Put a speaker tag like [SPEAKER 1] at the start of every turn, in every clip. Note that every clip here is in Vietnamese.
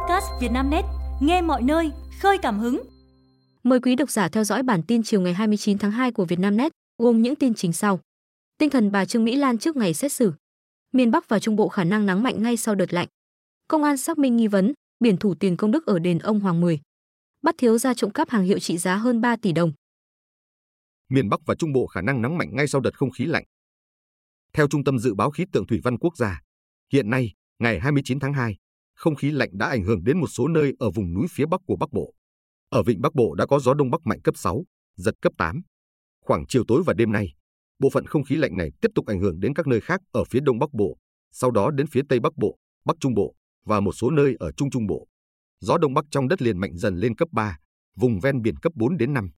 [SPEAKER 1] podcast Vietnamnet, nghe mọi nơi, khơi cảm hứng.
[SPEAKER 2] Mời quý độc giả theo dõi bản tin chiều ngày 29 tháng 2 của Vietnamnet, gồm những tin chính sau. Tinh thần bà Trương Mỹ Lan trước ngày xét xử. Miền Bắc và Trung Bộ khả năng nắng mạnh ngay sau đợt lạnh. Công an xác minh nghi vấn, biển thủ tiền công đức ở đền ông Hoàng Mười. Bắt thiếu gia trộm cắp hàng hiệu trị giá hơn 3 tỷ đồng.
[SPEAKER 3] Miền Bắc và Trung Bộ khả năng nắng mạnh ngay sau đợt không khí lạnh. Theo Trung tâm Dự báo Khí tượng Thủy văn Quốc gia, hiện nay, ngày 29 tháng 2, không khí lạnh đã ảnh hưởng đến một số nơi ở vùng núi phía Bắc của Bắc Bộ. Ở vịnh Bắc Bộ đã có gió Đông Bắc mạnh cấp 6, giật cấp 8. Khoảng chiều tối và đêm nay, bộ phận không khí lạnh này tiếp tục ảnh hưởng đến các nơi khác ở phía Đông Bắc Bộ, sau đó đến phía Tây Bắc Bộ, Bắc Trung Bộ và một số nơi ở Trung Trung Bộ. Gió Đông Bắc trong đất liền mạnh dần lên cấp 3, vùng ven biển cấp 4 đến 5.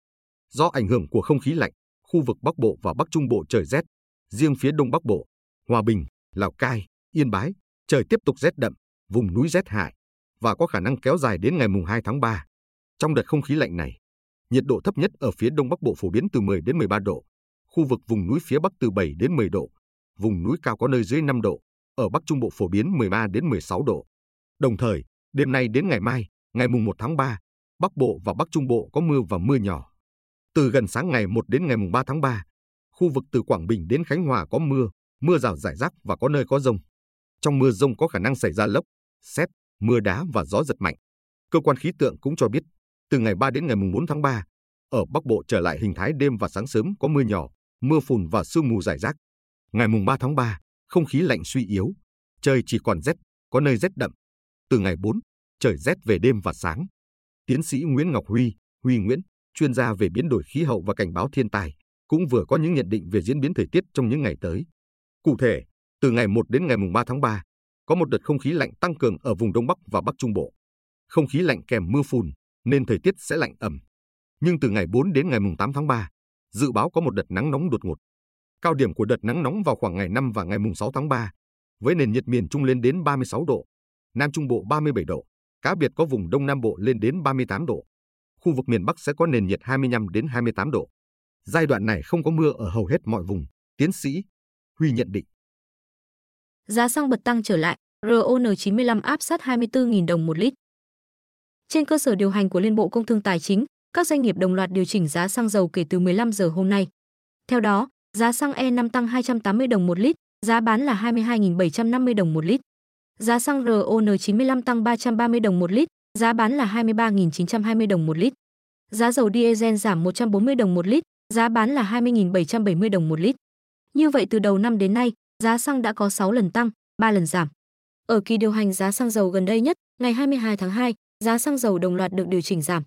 [SPEAKER 3] Do ảnh hưởng của không khí lạnh, khu vực Bắc Bộ và Bắc Trung Bộ trời rét, riêng phía Đông Bắc Bộ, Hòa Bình, Lào Cai, Yên Bái, trời tiếp tục rét đậm, vùng núi rét hại và có khả năng kéo dài đến ngày mùng 2 tháng 3. Trong đợt không khí lạnh này, nhiệt độ thấp nhất ở phía Đông Bắc Bộ phổ biến từ 10 đến 13 độ, khu vực vùng núi phía Bắc từ 7 đến 10 độ, vùng núi cao có nơi dưới 5 độ, ở Bắc Trung Bộ phổ biến 13 đến 16 độ. Đồng thời, đêm nay đến ngày mai, ngày mùng 1 tháng 3, Bắc Bộ và Bắc Trung Bộ có mưa và mưa nhỏ. Từ gần sáng ngày 1 đến ngày mùng 3 tháng 3, khu vực từ Quảng Bình đến Khánh Hòa có mưa, mưa rào rải rác và có nơi có rông. Trong mưa rông có khả năng xảy ra lốc, xét, mưa đá và gió giật mạnh. Cơ quan khí tượng cũng cho biết, từ ngày 3 đến ngày 4 tháng 3, ở Bắc Bộ trở lại hình thái đêm và sáng sớm có mưa nhỏ, mưa phùn và sương mù rải rác. Ngày 3 tháng 3, không khí lạnh suy yếu, trời chỉ còn rét, có nơi rét đậm. Từ ngày 4, trời rét về đêm và sáng. Tiến sĩ Nguyễn Ngọc Huy, Huy Nguyễn, chuyên gia về biến đổi khí hậu và cảnh báo thiên tai, cũng vừa có những nhận định về diễn biến thời tiết trong những ngày tới. Cụ thể, từ ngày 1 đến ngày 3 tháng 3, có một đợt không khí lạnh tăng cường ở vùng Đông Bắc và Bắc Trung Bộ. Không khí lạnh kèm mưa phùn nên thời tiết sẽ lạnh ẩm. Nhưng từ ngày 4 đến ngày 8 tháng 3, dự báo có một đợt nắng nóng đột ngột. Cao điểm của đợt nắng nóng vào khoảng ngày 5 và ngày 6 tháng 3, với nền nhiệt miền Trung lên đến 36 độ, Nam Trung Bộ 37 độ, cá biệt có vùng Đông Nam Bộ lên đến 38 độ. Khu vực miền Bắc sẽ có nền nhiệt 25 đến 28 độ. Giai đoạn này không có mưa ở hầu hết mọi vùng, tiến sĩ Huy nhận định.
[SPEAKER 2] Giá xăng bật tăng trở lại, RON95 áp sát 24.000 đồng một lít. Trên cơ sở điều hành của Liên Bộ Công Thương Tài chính, các doanh nghiệp đồng loạt điều chỉnh giá xăng dầu kể từ 15 giờ hôm nay. Theo đó, giá xăng E5 tăng 280 đồng một lít, giá bán là 22.750 đồng một lít. Giá xăng RON95 tăng 330 đồng một lít, giá bán là 23.920 đồng một lít. Giá dầu diesel giảm 140 đồng một lít, giá bán là 20.770 đồng một lít. Như vậy từ đầu năm đến nay, giá xăng đã có 6 lần tăng, 3 lần giảm. Ở kỳ điều hành giá xăng dầu gần đây nhất, ngày 22 tháng 2, giá xăng dầu đồng loạt được điều chỉnh giảm.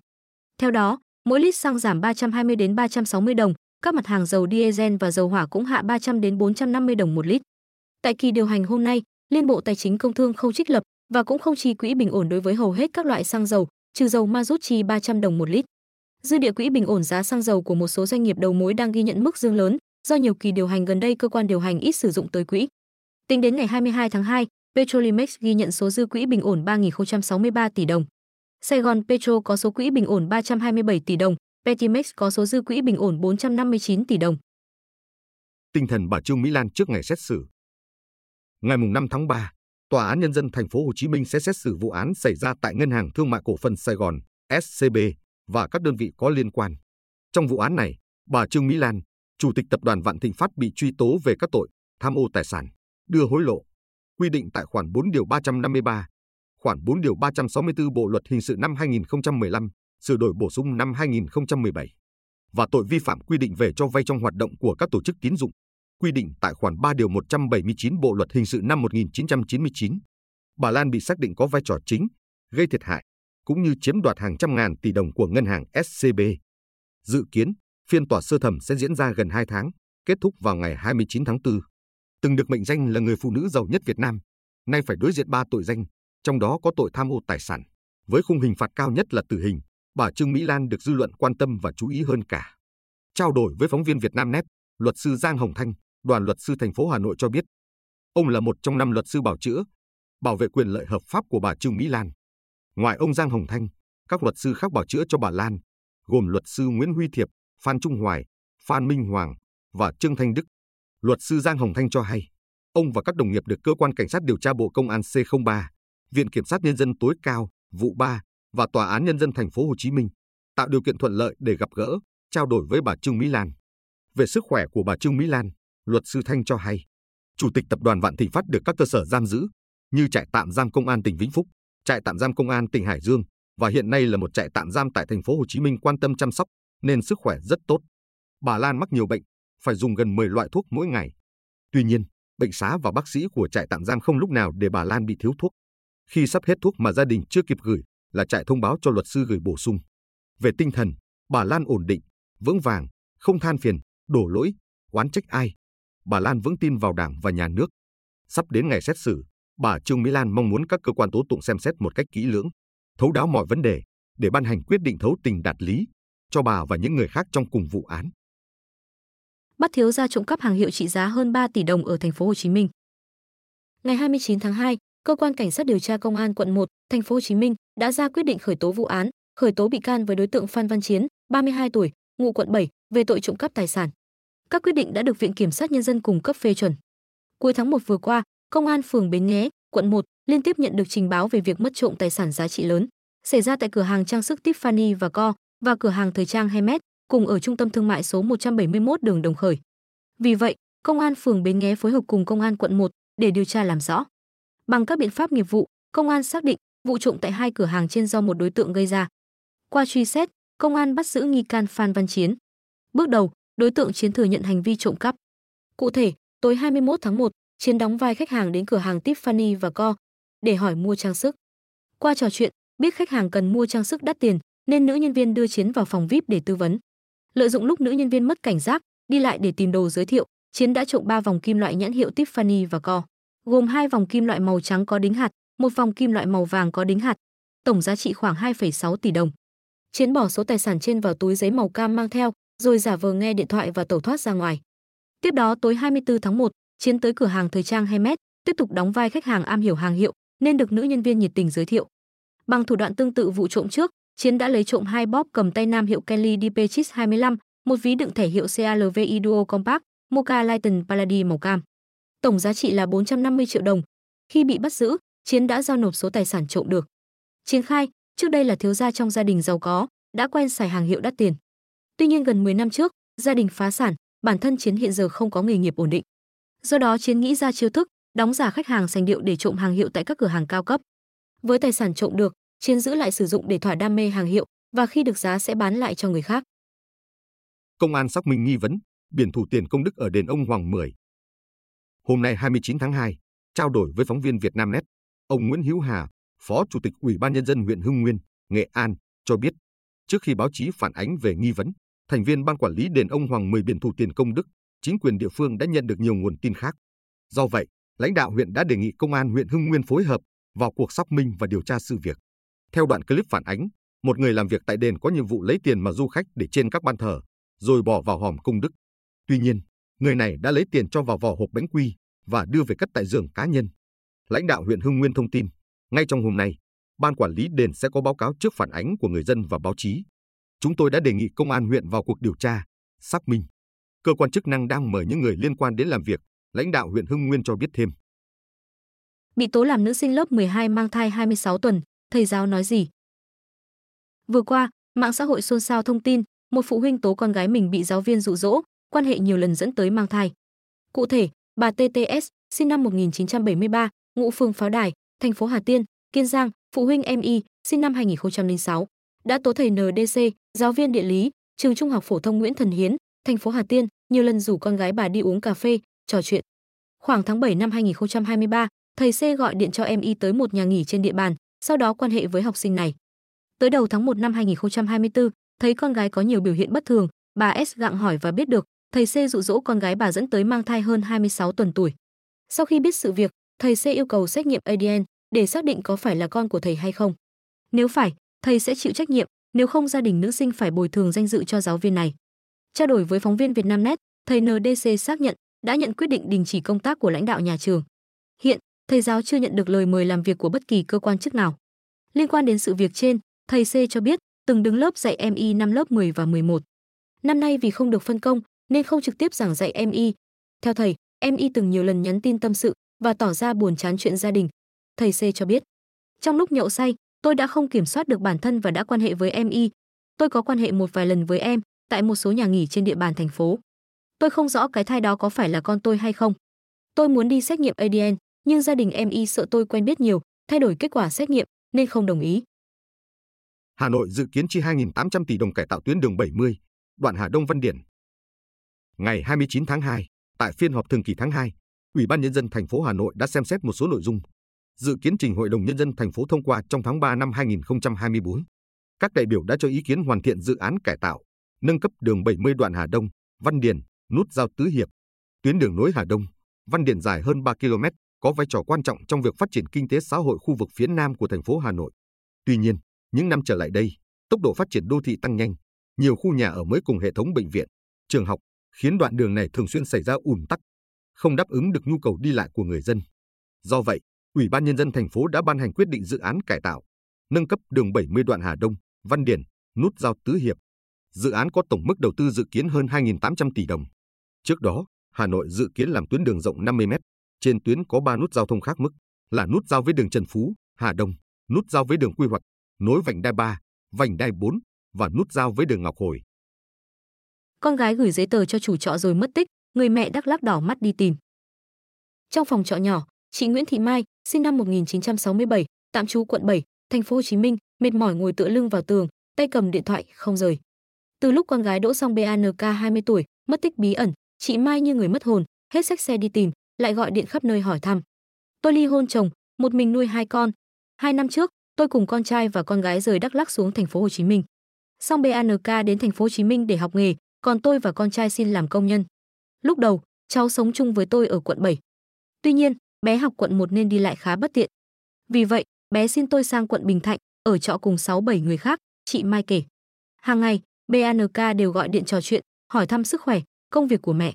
[SPEAKER 2] Theo đó, mỗi lít xăng giảm 320 đến 360 đồng, các mặt hàng dầu diesel và dầu hỏa cũng hạ 300 đến 450 đồng một lít. Tại kỳ điều hành hôm nay, Liên Bộ Tài chính Công Thương không trích lập và cũng không chi quỹ bình ổn đối với hầu hết các loại xăng dầu, trừ dầu ma rút chi 300 đồng một lít. Dư địa quỹ bình ổn giá xăng dầu của một số doanh nghiệp đầu mối đang ghi nhận mức dương lớn, do nhiều kỳ điều hành gần đây cơ quan điều hành ít sử dụng tới quỹ. Tính đến ngày 22 tháng 2, Petrolimex ghi nhận số dư quỹ bình ổn 3.063 tỷ đồng. Sài Gòn Petro có số quỹ bình ổn 327 tỷ đồng, Petimex có số dư quỹ bình ổn 459 tỷ đồng.
[SPEAKER 3] Tinh thần bà Trương Mỹ Lan trước ngày xét xử. Ngày 5 tháng 3, Tòa án Nhân dân thành phố Hồ Chí Minh sẽ xét xử vụ án xảy ra tại Ngân hàng Thương mại Cổ phần Sài Gòn, SCB và các đơn vị có liên quan. Trong vụ án này, bà Trương Mỹ Lan, Chủ tịch Tập đoàn Vạn Thịnh Phát bị truy tố về các tội tham ô tài sản, đưa hối lộ, quy định tại khoản 4 điều 353, khoản 4 điều 364 Bộ luật hình sự năm 2015, sửa đổi bổ sung năm 2017 và tội vi phạm quy định về cho vay trong hoạt động của các tổ chức tín dụng, quy định tại khoản 3 điều 179 Bộ luật hình sự năm 1999. Bà Lan bị xác định có vai trò chính, gây thiệt hại cũng như chiếm đoạt hàng trăm ngàn tỷ đồng của ngân hàng SCB. Dự kiến, phiên tòa sơ thẩm sẽ diễn ra gần 2 tháng, kết thúc vào ngày 29 tháng 4. Từng được mệnh danh là người phụ nữ giàu nhất Việt Nam, nay phải đối diện 3 tội danh, trong đó có tội tham ô tài sản. Với khung hình phạt cao nhất là tử hình, bà Trương Mỹ Lan được dư luận quan tâm và chú ý hơn cả. Trao đổi với phóng viên Việt Nam Net, luật sư Giang Hồng Thanh, đoàn luật sư thành phố Hà Nội cho biết, ông là một trong năm luật sư bảo chữa, bảo vệ quyền lợi hợp pháp của bà Trương Mỹ Lan. Ngoài ông Giang Hồng Thanh, các luật sư khác bảo chữa cho bà Lan, gồm luật sư Nguyễn Huy Thiệp, Phan Trung Hoài, Phan Minh Hoàng và Trương Thanh Đức. Luật sư Giang Hồng Thanh cho hay, ông và các đồng nghiệp được cơ quan cảnh sát điều tra Bộ Công an C03, Viện kiểm sát nhân dân tối cao vụ 3 và Tòa án Nhân dân thành phố Hồ Chí Minh tạo điều kiện thuận lợi để gặp gỡ, trao đổi với bà Trương Mỹ Lan. Về sức khỏe của bà Trương Mỹ Lan, luật sư Thanh cho hay, Chủ tịch Tập đoàn Vạn Thịnh Phát được các cơ sở giam giữ như trại tạm giam công an tỉnh Vĩnh Phúc, trại tạm giam công an tỉnh Hải Dương và hiện nay là một trại tạm giam tại thành phố Hồ Chí Minh quan tâm chăm sóc nên sức khỏe rất tốt. Bà Lan mắc nhiều bệnh, phải dùng gần 10 loại thuốc mỗi ngày. Tuy nhiên, bệnh xá và bác sĩ của trại tạm giam không lúc nào để bà Lan bị thiếu thuốc. Khi sắp hết thuốc mà gia đình chưa kịp gửi, là trại thông báo cho luật sư gửi bổ sung. Về tinh thần, bà Lan ổn định, vững vàng, không than phiền, đổ lỗi, oán trách ai. Bà Lan vững tin vào Đảng và nhà nước. Sắp đến ngày xét xử, bà Trương Mỹ Lan mong muốn các cơ quan tố tụng xem xét một cách kỹ lưỡng, thấu đáo mọi vấn đề để ban hành quyết định thấu tình đạt lý cho bà và những người khác trong cùng vụ án.
[SPEAKER 2] Bắt thiếu gia trộm cắp hàng hiệu trị giá hơn 3 tỷ đồng ở thành phố Hồ Chí Minh. Ngày 29 tháng 2, cơ quan cảnh sát điều tra công an quận 1, thành phố Hồ Chí Minh đã ra quyết định khởi tố vụ án, khởi tố bị can với đối tượng Phan Văn Chiến, 32 tuổi, ngụ quận 7 về tội trộm cắp tài sản. Các quyết định đã được Viện kiểm sát nhân dân cung cấp phê chuẩn. Cuối tháng 1 vừa qua, Công an phường Bến Nghé, quận 1 liên tiếp nhận được trình báo về việc mất trộm tài sản giá trị lớn xảy ra tại cửa hàng trang sức Tiffany và Co và cửa hàng thời trang Hermes cùng ở trung tâm thương mại số 171 đường Đồng Khởi. Vì vậy, công an phường Bến Nghé phối hợp cùng công an quận 1 để điều tra làm rõ. Bằng các biện pháp nghiệp vụ, công an xác định vụ trộm tại hai cửa hàng trên do một đối tượng gây ra. Qua truy xét, công an bắt giữ nghi can Phan Văn Chiến. Bước đầu, đối tượng Chiến thừa nhận hành vi trộm cắp. Cụ thể, tối 21 tháng 1, Chiến đóng vai khách hàng đến cửa hàng Tiffany và Co để hỏi mua trang sức. Qua trò chuyện, biết khách hàng cần mua trang sức đắt tiền, nên nữ nhân viên đưa Chiến vào phòng VIP để tư vấn. Lợi dụng lúc nữ nhân viên mất cảnh giác, đi lại để tìm đồ giới thiệu, Chiến đã trộm 3 vòng kim loại nhãn hiệu Tiffany và Co, gồm hai vòng kim loại màu trắng có đính hạt, một vòng kim loại màu vàng có đính hạt, tổng giá trị khoảng 2,6 tỷ đồng. Chiến bỏ số tài sản trên vào túi giấy màu cam mang theo, rồi giả vờ nghe điện thoại và tẩu thoát ra ngoài. Tiếp đó tối 24 tháng 1, Chiến tới cửa hàng thời trang Hermes, tiếp tục đóng vai khách hàng am hiểu hàng hiệu, nên được nữ nhân viên nhiệt tình giới thiệu. Bằng thủ đoạn tương tự vụ trộm trước, Chiến đã lấy trộm hai bóp cầm tay nam hiệu Kelly DP 25, một ví đựng thẻ hiệu CALVI Duo Compact, Mocha Lighten Palladi màu cam. Tổng giá trị là 450 triệu đồng. Khi bị bắt giữ, Chiến đã giao nộp số tài sản trộm được. Chiến khai, trước đây là thiếu gia trong gia đình giàu có, đã quen xài hàng hiệu đắt tiền. Tuy nhiên gần 10 năm trước, gia đình phá sản, bản thân Chiến hiện giờ không có nghề nghiệp ổn định. Do đó Chiến nghĩ ra chiêu thức, đóng giả khách hàng sành điệu để trộm hàng hiệu tại các cửa hàng cao cấp. Với tài sản trộm được, Chiến giữ lại sử dụng để thỏa đam mê hàng hiệu và khi được giá sẽ bán lại cho người khác.
[SPEAKER 3] Công an xác minh nghi vấn, biển thủ tiền công đức ở đền ông Hoàng Mười. Hôm nay 29 tháng 2, trao đổi với phóng viên Vietnamnet, ông Nguyễn Hữu Hà, Phó Chủ tịch Ủy ban Nhân dân huyện Hưng Nguyên, Nghệ An, cho biết, trước khi báo chí phản ánh về nghi vấn, thành viên ban quản lý đền ông Hoàng Mười biển thủ tiền công đức, chính quyền địa phương đã nhận được nhiều nguồn tin khác. Do vậy, lãnh đạo huyện đã đề nghị công an huyện Hưng Nguyên phối hợp vào cuộc xác minh và điều tra sự việc. Theo đoạn clip phản ánh, một người làm việc tại đền có nhiệm vụ lấy tiền mà du khách để trên các ban thờ, rồi bỏ vào hòm công đức. Tuy nhiên, người này đã lấy tiền cho vào vỏ hộp bánh quy và đưa về cất tại giường cá nhân. Lãnh đạo huyện Hưng Nguyên thông tin, ngay trong hôm nay, ban quản lý đền sẽ có báo cáo trước phản ánh của người dân và báo chí. Chúng tôi đã đề nghị công an huyện vào cuộc điều tra, xác minh. Cơ quan chức năng đang mời những người liên quan đến làm việc, lãnh đạo huyện Hưng Nguyên cho biết thêm.
[SPEAKER 2] Bị tố làm nữ sinh lớp 12 mang thai 26 tuần, thầy giáo nói gì? Vừa qua, mạng xã hội xôn xao thông tin, một phụ huynh tố con gái mình bị giáo viên dụ dỗ, quan hệ nhiều lần dẫn tới mang thai. Cụ thể, bà TTS, sinh năm 1973, ngụ phường Pháo Đài, thành phố Hà Tiên, Kiên Giang, phụ huynh MI, sinh năm 2006, đã tố thầy NDC, giáo viên địa lý, trường Trung học phổ thông Nguyễn Thần Hiến, thành phố Hà Tiên, nhiều lần rủ con gái bà đi uống cà phê, trò chuyện. Khoảng tháng 7 năm 2023, thầy C gọi điện cho MI tới một nhà nghỉ trên địa bàn, sau đó quan hệ với học sinh này. Tới đầu tháng 1 năm 2024, thấy con gái có nhiều biểu hiện bất thường, bà S gặng hỏi và biết được, thầy C dụ dỗ con gái bà dẫn tới mang thai hơn 26 tuần tuổi. Sau khi biết sự việc, thầy C yêu cầu xét nghiệm ADN để xác định có phải là con của thầy hay không. Nếu phải, thầy sẽ chịu trách nhiệm, nếu không gia đình nữ sinh phải bồi thường danh dự cho giáo viên này. Trao đổi với phóng viên Vietnamnet, thầy NDC xác nhận đã nhận quyết định đình chỉ công tác của lãnh đạo nhà trường. Hiện, thầy giáo chưa nhận được lời mời làm việc của bất kỳ cơ quan chức nào. Liên quan đến sự việc trên, thầy C cho biết từng đứng lớp dạy em Y năm lớp 10 và 11. Năm nay vì không được phân công nên không trực tiếp giảng dạy em Y. Theo thầy, em Y từng nhiều lần nhắn tin tâm sự và tỏ ra buồn chán chuyện gia đình. Thầy C cho biết, trong lúc nhậu say, Tôi đã không kiểm soát được bản thân và đã quan hệ với em Y. Tôi có quan hệ một vài lần với em tại một số nhà nghỉ trên địa bàn thành phố. Tôi không rõ cái thai đó có phải là con tôi hay không. Tôi muốn đi xét nghiệm ADN, nhưng gia đình em Y sợ tôi quen biết nhiều, thay đổi kết quả xét nghiệm nên không đồng ý.
[SPEAKER 3] Hà Nội dự kiến chi 2.800 tỷ đồng cải tạo tuyến đường 70, đoạn Hà Đông Văn Điển. Ngày 29 tháng 2, tại phiên họp thường kỳ tháng 2, Ủy ban nhân dân thành phố Hà Nội đã xem xét một số nội dung dự kiến trình Hội đồng nhân dân thành phố thông qua trong tháng 3 năm 2024. Các đại biểu đã cho ý kiến hoàn thiện dự án cải tạo, nâng cấp đường 70 đoạn Hà Đông, Văn Điền, nút giao Tứ Hiệp. Tuyến đường nối Hà Đông, Văn Điền dài hơn 3 km, có vai trò quan trọng trong việc phát triển kinh tế xã hội khu vực phía Nam của thành phố Hà Nội. Tuy nhiên, những năm trở lại đây, tốc độ phát triển đô thị tăng nhanh, nhiều khu nhà ở mới cùng hệ thống bệnh viện, trường học, khiến đoạn đường này thường xuyên xảy ra ùn tắc, không đáp ứng được nhu cầu đi lại của người dân. Do vậy, Ủy ban nhân dân thành phố đã ban hành quyết định dự án cải tạo, nâng cấp đường 70 đoạn Hà Đông, Văn Điển, nút giao Tứ Hiệp. Dự án có tổng mức đầu tư dự kiến hơn 2.800 tỷ đồng. Trước đó, Hà Nội dự kiến làm tuyến đường rộng 50 m, trên tuyến có 3 nút giao thông khác mức, là nút giao với đường Trần Phú, Hà Đông, nút giao với đường Quy hoạch, nối vành đai 3, vành đai 4 và nút giao với đường Ngọc Hồi.
[SPEAKER 2] Con gái gửi giấy tờ cho chủ trọ rồi mất tích, người mẹ đắc lắc đỏ mắt đi tìm. Trong phòng trọ nhỏ, chị Nguyễn Thị Mai, sinh năm 1967, tạm trú quận 7, thành phố Hồ Chí Minh, mệt mỏi ngồi tựa lưng vào tường, tay cầm điện thoại không rời. Từ lúc con gái đỗ xong BANK 20 tuổi, mất tích bí ẩn, chị Mai như người mất hồn, hết sách xe đi tìm, lại gọi điện khắp nơi hỏi thăm. Tôi ly hôn chồng, một mình nuôi hai con. Hai năm trước, tôi cùng con trai và con gái rời Đắk Lắk xuống thành phố Hồ Chí Minh. Xong BANK đến thành phố Hồ Chí Minh để học nghề, còn tôi và con trai xin làm công nhân. Lúc đầu, cháu sống chung với tôi ở quận 7. Tuy nhiên, bé học quận 1 nên đi lại khá bất tiện. Vì vậy, bé xin tôi sang quận Bình Thạnh, ở trọ cùng 6-7 người khác, chị Mai kể. Hàng ngày, BANK đều gọi điện trò chuyện, hỏi thăm sức khỏe, công việc của mẹ.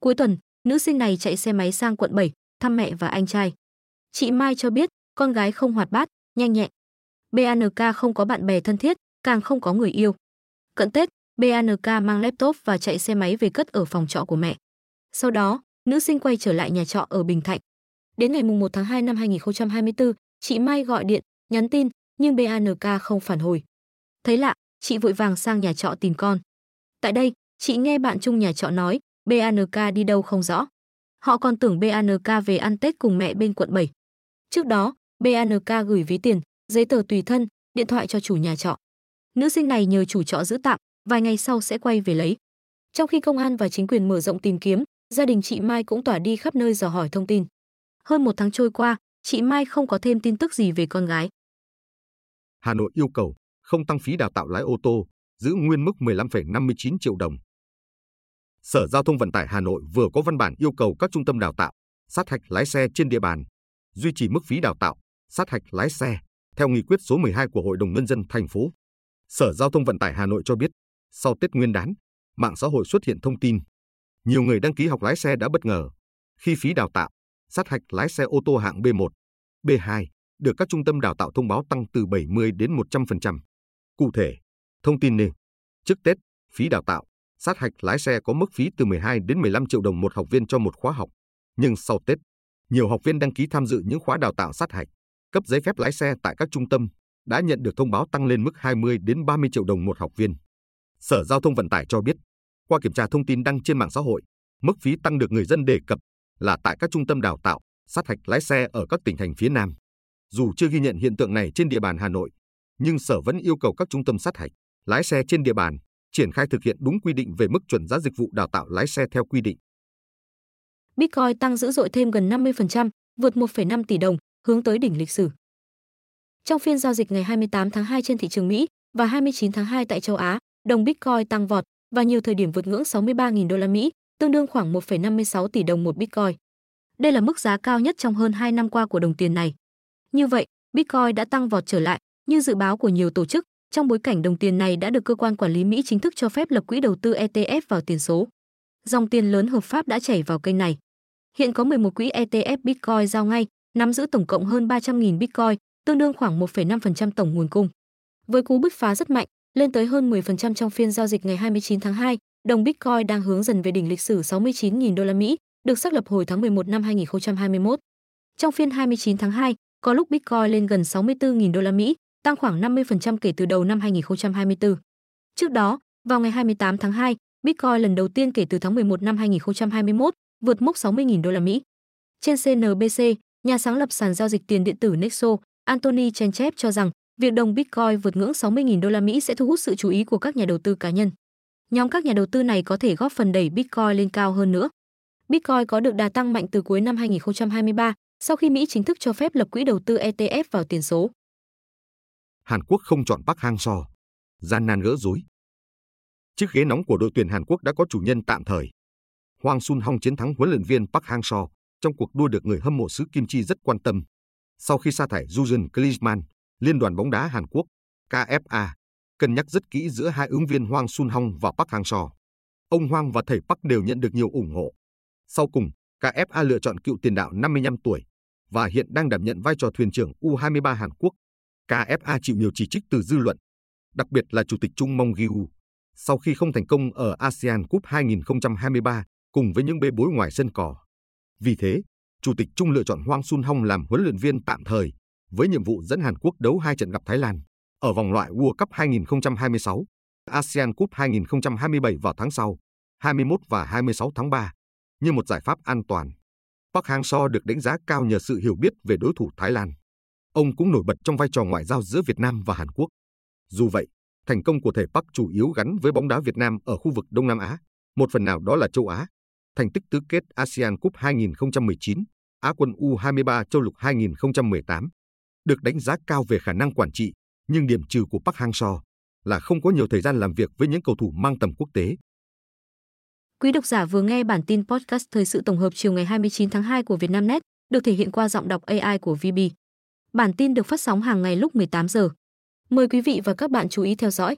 [SPEAKER 2] Cuối tuần, nữ sinh này chạy xe máy sang quận 7, thăm mẹ và anh trai. Chị Mai cho biết, con gái không hoạt bát, nhanh nhẹn. BANK không có bạn bè thân thiết, càng không có người yêu. Cận Tết, BANK mang laptop và chạy xe máy về cất ở phòng trọ của mẹ. Sau đó, nữ sinh quay trở lại nhà trọ ở Bình Thạnh. Đến ngày 1 tháng 2 năm 2024, chị Mai gọi điện, nhắn tin, nhưng BANK không phản hồi. Thấy lạ, chị vội vàng sang nhà trọ tìm con. Tại đây, chị nghe bạn chung nhà trọ nói, BANK đi đâu không rõ. Họ còn tưởng BANK về ăn Tết cùng mẹ bên quận 7. Trước đó, BANK gửi ví tiền, giấy tờ tùy thân, điện thoại cho chủ nhà trọ. Nữ sinh này nhờ chủ trọ giữ tạm, vài ngày sau sẽ quay về lấy. Trong khi công an và chính quyền mở rộng tìm kiếm, gia đình chị Mai cũng tỏa đi khắp nơi dò hỏi thông tin. Hơn một tháng trôi qua, chị Mai không có thêm tin tức gì về con gái.
[SPEAKER 3] Hà Nội yêu cầu không tăng phí đào tạo lái ô tô, giữ nguyên mức 15,59 triệu đồng. Sở Giao thông Vận tải Hà Nội vừa có văn bản yêu cầu các trung tâm đào tạo, sát hạch lái xe trên địa bàn duy trì mức phí đào tạo, sát hạch lái xe theo nghị quyết số 12 của Hội đồng nhân dân thành phố. Sở Giao thông Vận tải Hà Nội cho biết, sau Tết Nguyên đán, mạng xã hội xuất hiện thông tin nhiều người đăng ký học lái xe đã bất ngờ khi phí đào tạo, sát hạch lái xe ô tô hạng B1, B2 được các trung tâm đào tạo thông báo tăng từ 70 đến 100%. Cụ thể, thông tin nêu, trước Tết, phí đào tạo, sát hạch lái xe có mức phí từ 12 đến 15 triệu đồng một học viên cho một khóa học. Nhưng sau Tết, nhiều học viên đăng ký tham dự những khóa đào tạo sát hạch, cấp giấy phép lái xe tại các trung tâm đã nhận được thông báo tăng lên mức 20 đến 30 triệu đồng một học viên. Sở Giao thông Vận tải cho biết, qua kiểm tra thông tin đăng trên mạng xã hội, mức phí tăng được người dân đề cập là tại các trung tâm đào tạo, sát hạch lái xe ở các tỉnh thành phía Nam. Dù chưa ghi nhận hiện tượng này trên địa bàn Hà Nội, nhưng Sở vẫn yêu cầu các trung tâm sát hạch, lái xe trên địa bàn triển khai thực hiện đúng quy định về mức chuẩn giá dịch vụ đào tạo lái xe theo quy định.
[SPEAKER 2] Bitcoin tăng dữ dội thêm gần 50%, vượt 1,5 tỷ đồng, hướng tới đỉnh lịch sử. Trong phiên giao dịch ngày 28 tháng 2 trên thị trường Mỹ và 29 tháng 2 tại châu Á, đồng Bitcoin tăng vọt và nhiều thời điểm vượt ngưỡng 63.000 đô la Mỹ, tương đương khoảng 1,56 tỷ đồng một Bitcoin. Đây là mức giá cao nhất trong hơn 2 năm qua của đồng tiền này. Như vậy, Bitcoin đã tăng vọt trở lại, như dự báo của nhiều tổ chức, trong bối cảnh đồng tiền này đã được cơ quan quản lý Mỹ chính thức cho phép lập quỹ đầu tư ETF vào tiền số. Dòng tiền lớn hợp pháp đã chảy vào kênh này. Hiện có 11 quỹ ETF Bitcoin giao ngay, nắm giữ tổng cộng hơn 300.000 Bitcoin, tương đương khoảng 1,5% tổng nguồn cung. Với cú bứt phá rất mạnh, lên tới hơn 10% trong phiên giao dịch ngày 29 tháng 2, đồng Bitcoin đang hướng dần về đỉnh lịch sử 69.000 đô la Mỹ, được xác lập hồi tháng 11 năm 2021. Trong phiên 29 tháng 2, có lúc Bitcoin lên gần 64.000 đô la Mỹ, tăng khoảng 50% kể từ đầu năm 2024. Trước đó, vào ngày 28 tháng 2, Bitcoin lần đầu tiên kể từ tháng 11 năm 2021 vượt mốc 60.000 đô la Mỹ. Trên CNBC, nhà sáng lập sàn giao dịch tiền điện tử Nexo, Anthony Chenchev cho rằng việc đồng Bitcoin vượt ngưỡng 60.000 đô la Mỹ sẽ thu hút sự chú ý của các nhà đầu tư cá nhân. Nhóm các nhà đầu tư này có thể góp phần đẩy Bitcoin lên cao hơn nữa. Bitcoin có được đà tăng mạnh từ cuối năm 2023 sau khi Mỹ chính thức cho phép lập quỹ đầu tư ETF vào tiền số.
[SPEAKER 3] Hàn Quốc không chọn Park Hang-seo, gian nan gỡ rối. Chiếc ghế nóng của đội tuyển Hàn Quốc đã có chủ nhân tạm thời. Hoàng Sun Hong chiến thắng huấn luyện viên Park Hang-seo trong cuộc đua được người hâm mộ xứ Kim Chi rất quan tâm. Sau khi sa thải Jurgen Klinsmann, Liên đoàn bóng đá Hàn Quốc, KFA, cân nhắc rất kỹ giữa hai ứng viên Hoàng Sun Hong và Park Hang-seo. Ông Hoàng và thầy Park đều nhận được nhiều ủng hộ. Sau cùng, KFA lựa chọn cựu tiền đạo 55 tuổi và hiện đang đảm nhận vai trò thuyền trưởng U23 Hàn Quốc. KFA chịu nhiều chỉ trích từ dư luận, đặc biệt là Chủ tịch Trung Mong Gyu. Sau khi không thành công ở ASEAN Cup 2023 cùng với những bê bối ngoài sân cỏ. Vì thế, Chủ tịch Trung lựa chọn Hoang Sun Hong làm huấn luyện viên tạm thời với nhiệm vụ dẫn Hàn Quốc đấu hai trận gặp Thái Lan ở vòng loại World Cup 2026, ASEAN Cup 2027 vào tháng sau, 21 và 26 tháng 3 như một giải pháp an toàn. Park Hang-seo được đánh giá cao nhờ sự hiểu biết về đối thủ Thái Lan. Ông cũng nổi bật trong vai trò ngoại giao giữa Việt Nam và Hàn Quốc. Dù vậy, thành công của thể Park chủ yếu gắn với bóng đá Việt Nam ở khu vực Đông Nam Á, một phần nào đó là châu Á. Thành tích tứ kết ASEAN Cup 2019, Á quân U23 châu lục 2018 được đánh giá cao về khả năng quản trị, nhưng điểm trừ của Park Hang-seo là không có nhiều thời gian làm việc với những cầu thủ mang tầm quốc tế.
[SPEAKER 2] Quý độc giả vừa nghe bản tin podcast thời sự tổng hợp chiều ngày 29 tháng 2 của Vietnamnet, được thể hiện qua giọng đọc AI của VB. Bản tin được phát sóng hàng ngày lúc 18 giờ. Mời quý vị và các bạn chú ý theo dõi.